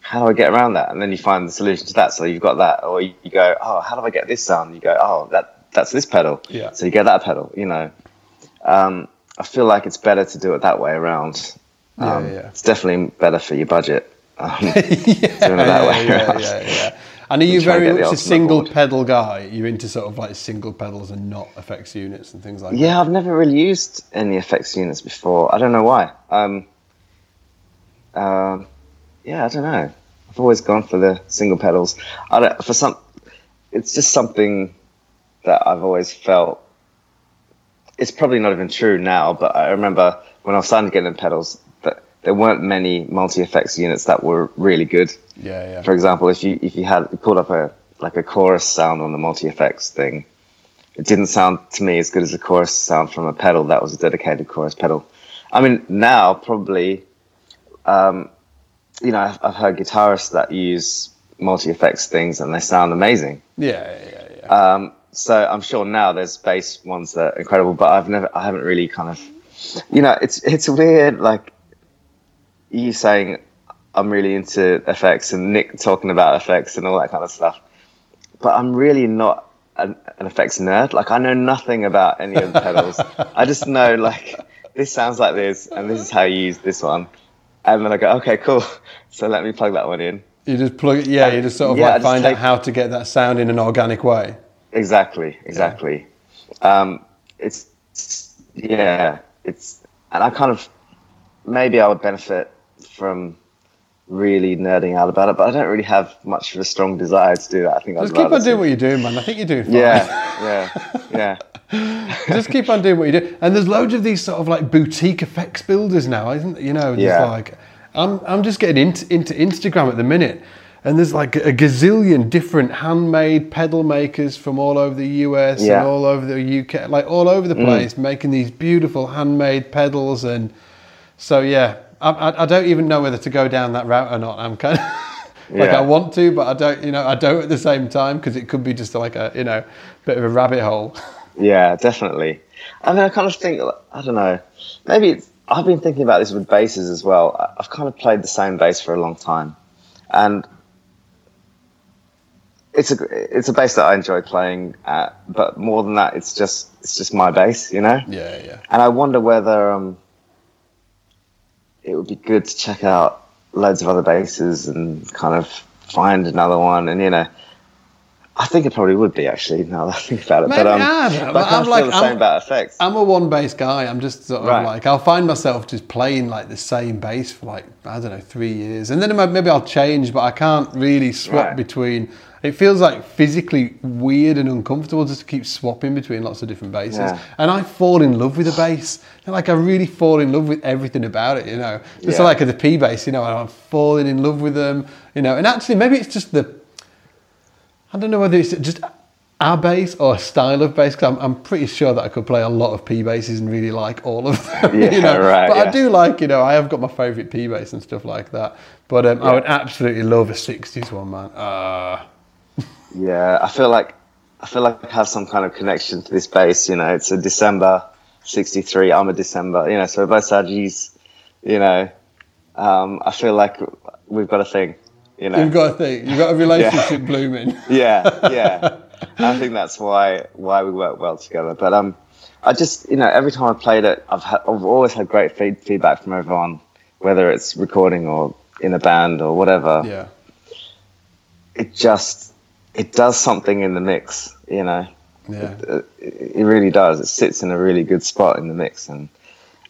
C: How do I get around that? And then you find the solution to that. So you've got that, or you, you go, oh, how do I get this sound? You go, oh, that that's this pedal.
D: Yeah.
C: So you get that pedal. You know, um, I feel like it's better to do it that way around.
D: Yeah,
C: Um,
D: yeah.
C: It's definitely better for your budget. Um,
D: yeah, yeah, yeah, yeah, yeah. And are you very much a single
C: board.
D: pedal guy? You're into sort of like single pedals and not effects units and things like that?
C: Yeah, I've never really used any effects units before. I don't know why. Um, um, yeah, I don't know. I've always gone for the single pedals. I don't, for some, it's just something that I've always felt. It's probably not even true now, but I remember when I was starting to get into pedals there weren't many multi effects units that were really good.
D: Yeah, yeah.
C: For example, if you if you had pulled up a like a chorus sound on the multi effects thing, it didn't sound to me as good as a chorus sound from a pedal that was a dedicated chorus pedal. I mean, now probably, um, you know, I've, I've heard guitarists that use multi effects things and they sound amazing.
D: Yeah, yeah, yeah.
C: Um, so I'm sure now there's bass ones that are incredible, but I've never, I haven't really kind of, you know, it's it's weird. Like you saying, I'm really into effects, and Nick talking about effects and all that kind of stuff. But I'm really not an, an effects nerd. Like I know nothing about any of the pedals. I just know like this sounds like this, and this is how you use this one. And then I go, okay, cool. So let me plug that one in.
D: You just plug it, yeah, you just sort of
C: Yeah,
D: like find
C: take-
D: out how to get that sound in an organic way.
C: Exactly, exactly. Um, it's yeah, it's and I kind of maybe I would benefit from really nerding out about it, but I don't really have much of a strong desire to do that. I think
D: Just keep on doing what you're doing, man. I think you're doing fine.
C: Yeah, yeah, yeah.
D: just keep on doing what you do. And there's loads of these sort of like boutique effects builders now, isn't there? You know,
C: Yeah.
D: like I'm I'm just getting into, into Instagram at the minute. And there's like a gazillion different handmade pedal makers from all over the US
C: Yeah.
D: and all over the UK, like all over the
C: Mm.
D: place, making these beautiful handmade pedals. And so, yeah, I, I, I don't even know whether to go down that route or not. I'm kind of like
C: Yeah.
D: I want to, but I don't, you know, I don't at the same time because it could be just like a, you know, bit of a rabbit hole.
C: Yeah, definitely. I mean, I kind of think, I don't know, maybe it's, I've been thinking about this with basses as well. I've kind of played the same bass for a long time. And it's a, it's a bass that I enjoy playing at, but more than that, it's just, it's just my bass, you know?
D: Yeah, yeah.
C: And I wonder whether um, it would be good to check out loads of other bases and kind of find another one. And, you know, I think it probably would be actually, now that I think about it.
D: Maybe,
C: but um,
D: I don't know,
C: but
D: but
C: I kind
D: I'm
C: of
D: like-
C: the
D: I'm-
C: same about effects.
D: I'm a one base guy. I'm just sort of
C: Right.
D: like I'll find myself just playing like the same base for like I don't know three years, and then maybe I'll change, but I can't really swap
C: Right.
D: between. It feels like physically weird and uncomfortable just to keep swapping between lots of different bases.
C: Yeah.
D: And I fall in love with a bass. Like I really fall in love with everything about it, you know. Just
C: Yeah.
D: like the P bass, you know, I'm falling in love with them, you know. And actually, maybe it's just the I don't know whether it's just our bass or a style of bass because I'm, I'm pretty sure that I could play a lot of P basses and really like all of them.
C: Yeah,
D: you know?
C: right,
D: But I do like, you know, I have got my favourite P bass and stuff like that. But um, I would absolutely love a 60s one, man. Uh,
C: Yeah, I feel like I feel like I have some kind of connection to this bass. You know, it's a December '63. I'm a December. You know, so both Sajis. You know, um, I feel like we've got a thing. You know,
D: you've got a thing, you've got a relationship blooming.
C: yeah, yeah. I think that's why why we work well together. But um, I just you know every time I played it, I've had, I've always had great feed, feedback from everyone, whether it's recording or in a band or whatever.
D: Yeah.
C: It just it does something in the mix. You know.
D: Yeah.
C: it, uh, it really does. It sits in a really good spot in the mix, and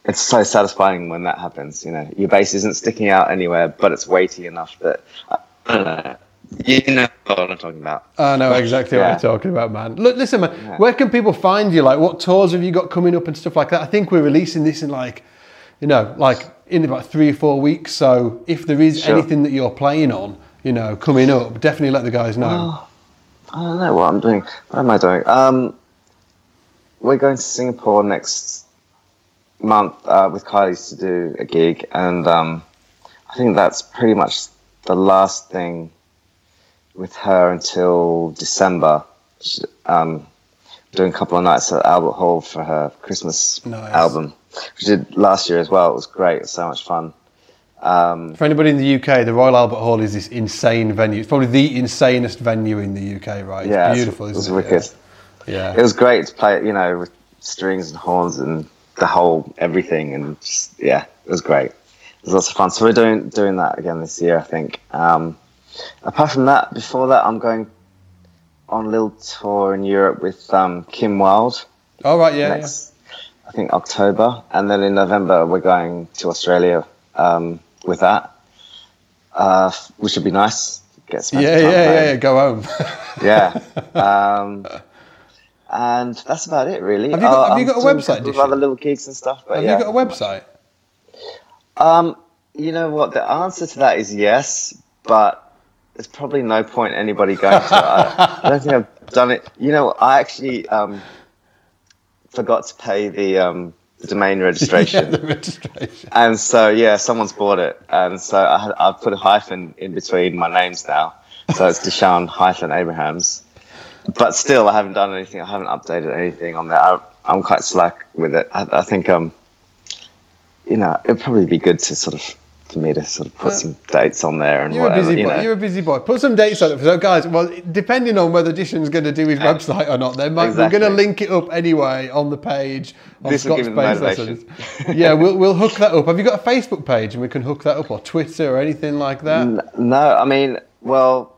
C: it's so satisfying when that happens. You know, your bass isn't sticking out anywhere, but it's weighty enough that uh, I don't know. You know what I'm talking about.
D: I know exactly
C: Yeah.
D: what you're talking about, man. Look, listen, man. Where can people find you? Like, what tours have you got coming up and stuff like that? I think we're releasing this in like, you know, like in about three or four weeks. So if there is
C: Sure.
D: anything that you're playing on, you know, coming up, definitely let the guys know.
C: Oh, I don't know what I'm doing. What am I doing? Um, we're going to Singapore next month uh, with Kylie's to do a gig, and um, I think that's pretty much the last thing with her until December. She- Um, doing a couple of nights at Albert Hall for her Christmas
D: Nice.
C: album. She did last year as well. It was great. It was so much fun. Um,
D: For anybody in the UK, the Royal Albert Hall is this insane venue. It's probably the insanest venue in the UK, right? It's
C: yeah,
D: beautiful,
C: it was
D: isn't it?
C: wicked.
D: Yeah.
C: it was great to play, you know, with strings and horns and the whole everything, and just, yeah, it was great. It was lots of fun. So we're doing doing that again this year, I think. Um, apart from that, before that, I'm going on a little tour in Europe with um, Kim Wilde
D: All right, yeah,
C: next, I think October, and then in November we're going to Australia um, with that, uh, which would be nice. Get
D: yeah. Yeah, yeah, yeah. Go home.
C: yeah. Um, and that's about it, really.
D: Have you got-
C: Uh,
D: have you got a website, Dishy?
C: other little gigs and stuff. But
D: Have
C: yeah.
D: you got a website?
C: Um, you know what? The answer to that is yes, but there's probably no point anybody going to it. I, I don't think I've done it. You know, I actually um, forgot to pay the, um, the domain
D: yeah,
C: registration.
D: the registration.
C: And so, yeah, someone's bought it. And so I, I've put a hyphen in between my names now. So it's Dishan hyphen Abrahams. But still, I haven't done anything. I haven't updated anything on that. I, I'm quite slack with it. I, I think, um, you know, it'd probably be good to sort of, for me to sort of put some dates on there and
D: You're a busy
C: you
D: boy.
C: know.
D: You're a busy boy. Put some dates on it. So, guys, well, depending on whether Dishan's going to do his website or not, then might,
C: Exactly.
D: we're going to link it up anyway on the page on
C: This will
D: Scott's
C: give him the
D: Bass
C: motivation.
D: Lessons. yeah, we'll, we'll hook that up. Have you got a Facebook page and we can hook that up or Twitter or anything like that?
C: No, I mean, well,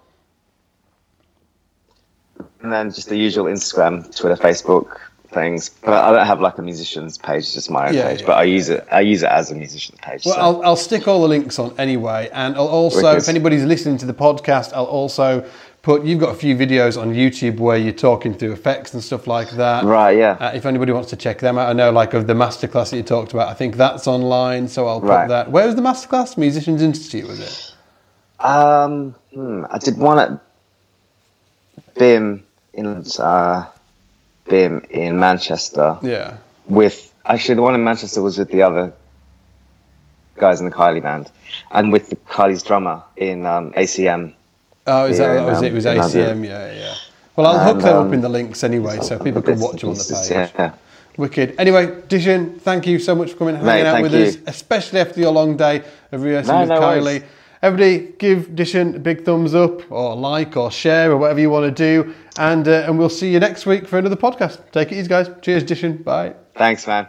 C: and then just the usual Instagram, Twitter, Facebook things. But I don't have like a musician's page; it's just my own
D: Yeah,
C: page.
D: yeah,
C: but I use it. I use it as a musician's page.
D: Well,
C: so.
D: I'll, I'll stick all the links on anyway. And I'll also,
C: Wicked.
D: if anybody's listening to the podcast, I'll also put, you've got a few videos on YouTube where you're talking through effects and stuff like that.
C: Right, yeah.
D: Uh, if anybody wants to check them out, I know like of the masterclass that you talked about, I think that's online. So I'll put
C: Right.
D: that. Where was the masterclass? Musicians Institute, was it?
C: Um, hmm, I did one at BIMM in uh, BIMM in Manchester
D: Yeah.
C: with actually the one in Manchester was with the other guys in the Kylie band and with the Kylie's drummer in um, ACM.
D: Oh, is
C: Yeah,
D: that, was
C: um,
D: it? Was ACM, yeah, yeah. Well, I'll hook
C: them
D: that up
C: um,
D: in the links anyway, so people can watch
C: and
D: you on the page.
C: Yeah.
D: Wicked. Anyway, Dishan, thank you so much for coming and
C: Mate,
D: hanging out with
C: you.
D: us, especially after your long day of rehearsing
C: No,
D: with
C: no
D: Kylie.
C: worries.
D: Everybody, give Dishan a big thumbs up, or like, or share, or whatever you want to do, and uh, and we'll see you next week for another podcast. Take it easy, guys. Cheers, Dishan. Bye.
C: Thanks, man.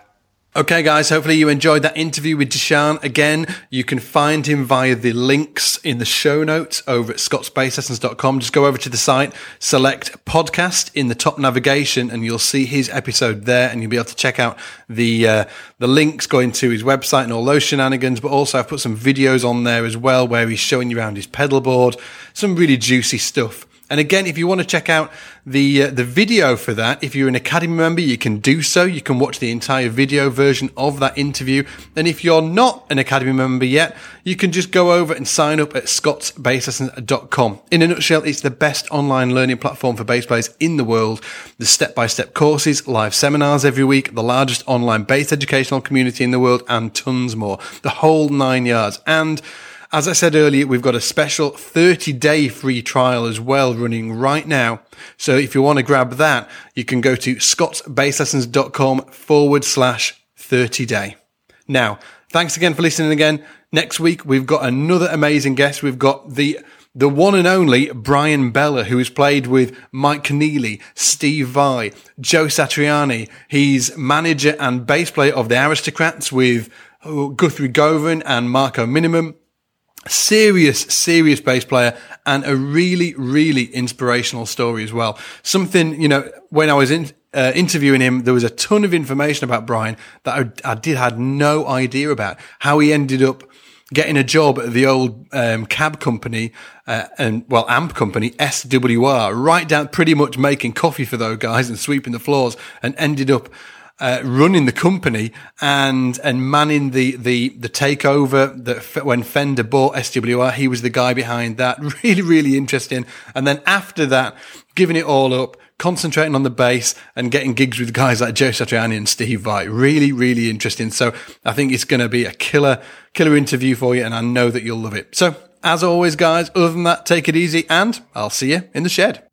A: Okay, guys, hopefully you enjoyed that interview with Dishan. Again, you can find him via the links in the show notes over at scottsbasslessons.com. Just go over to the site, select podcast in the top navigation, and you'll see his episode there, and you'll be able to check out the uh, the links going to his website and all those shenanigans. But also, I've put some videos on there as well where he's showing you around his pedal board, some really juicy stuff. And again, if you want to check out the uh, the video for that, if you're an Academy member, you can do so. You can watch the entire video version of that interview. And if you're not an Academy member yet, you can just go over and sign up at scottsbasslessons.com. In a nutshell, it's the best online learning platform for bass players in the world. The step-by-step courses, live seminars every week, the largest online bass educational community in the world, and tons more. The whole nine yards. And as I said earlier, we've got a special 30 day free trial as well running right now. So if you want to grab that, you can go to scottsbasslessons.com forward slash 30 day. Now, thanks again for listening again. Next week, we've got another amazing guest. We've got the the one and only Bryan Beller, who has played with Mike Keneally, Steve Vai, Joe Satriani. He's manager and bass player of the Aristocrats with oh, Guthrie Govan and Marco Minnemann serious, serious bass player and a really, really inspirational story as well. Something, you know, when I was in, uh, interviewing him, there was a ton of information about Bryan that I, I, did had no idea about. How he ended up getting a job at the old um, cab company uh, and well amp company SWR, right down pretty much making coffee for those guys and sweeping the floors, and ended up uh, running the company and and manning the the the takeover that when Fender bought SWR, he was the guy behind that. Really, really interesting. And then after that, giving it all up, concentrating on the bass and getting gigs with guys like Joe Satriani and Steve Vai. Really, really interesting. So I think it's going to be a killer, killer interview for you, and I know that you'll love it. So as always, guys, other than that, take it easy, and I'll see you in the shed.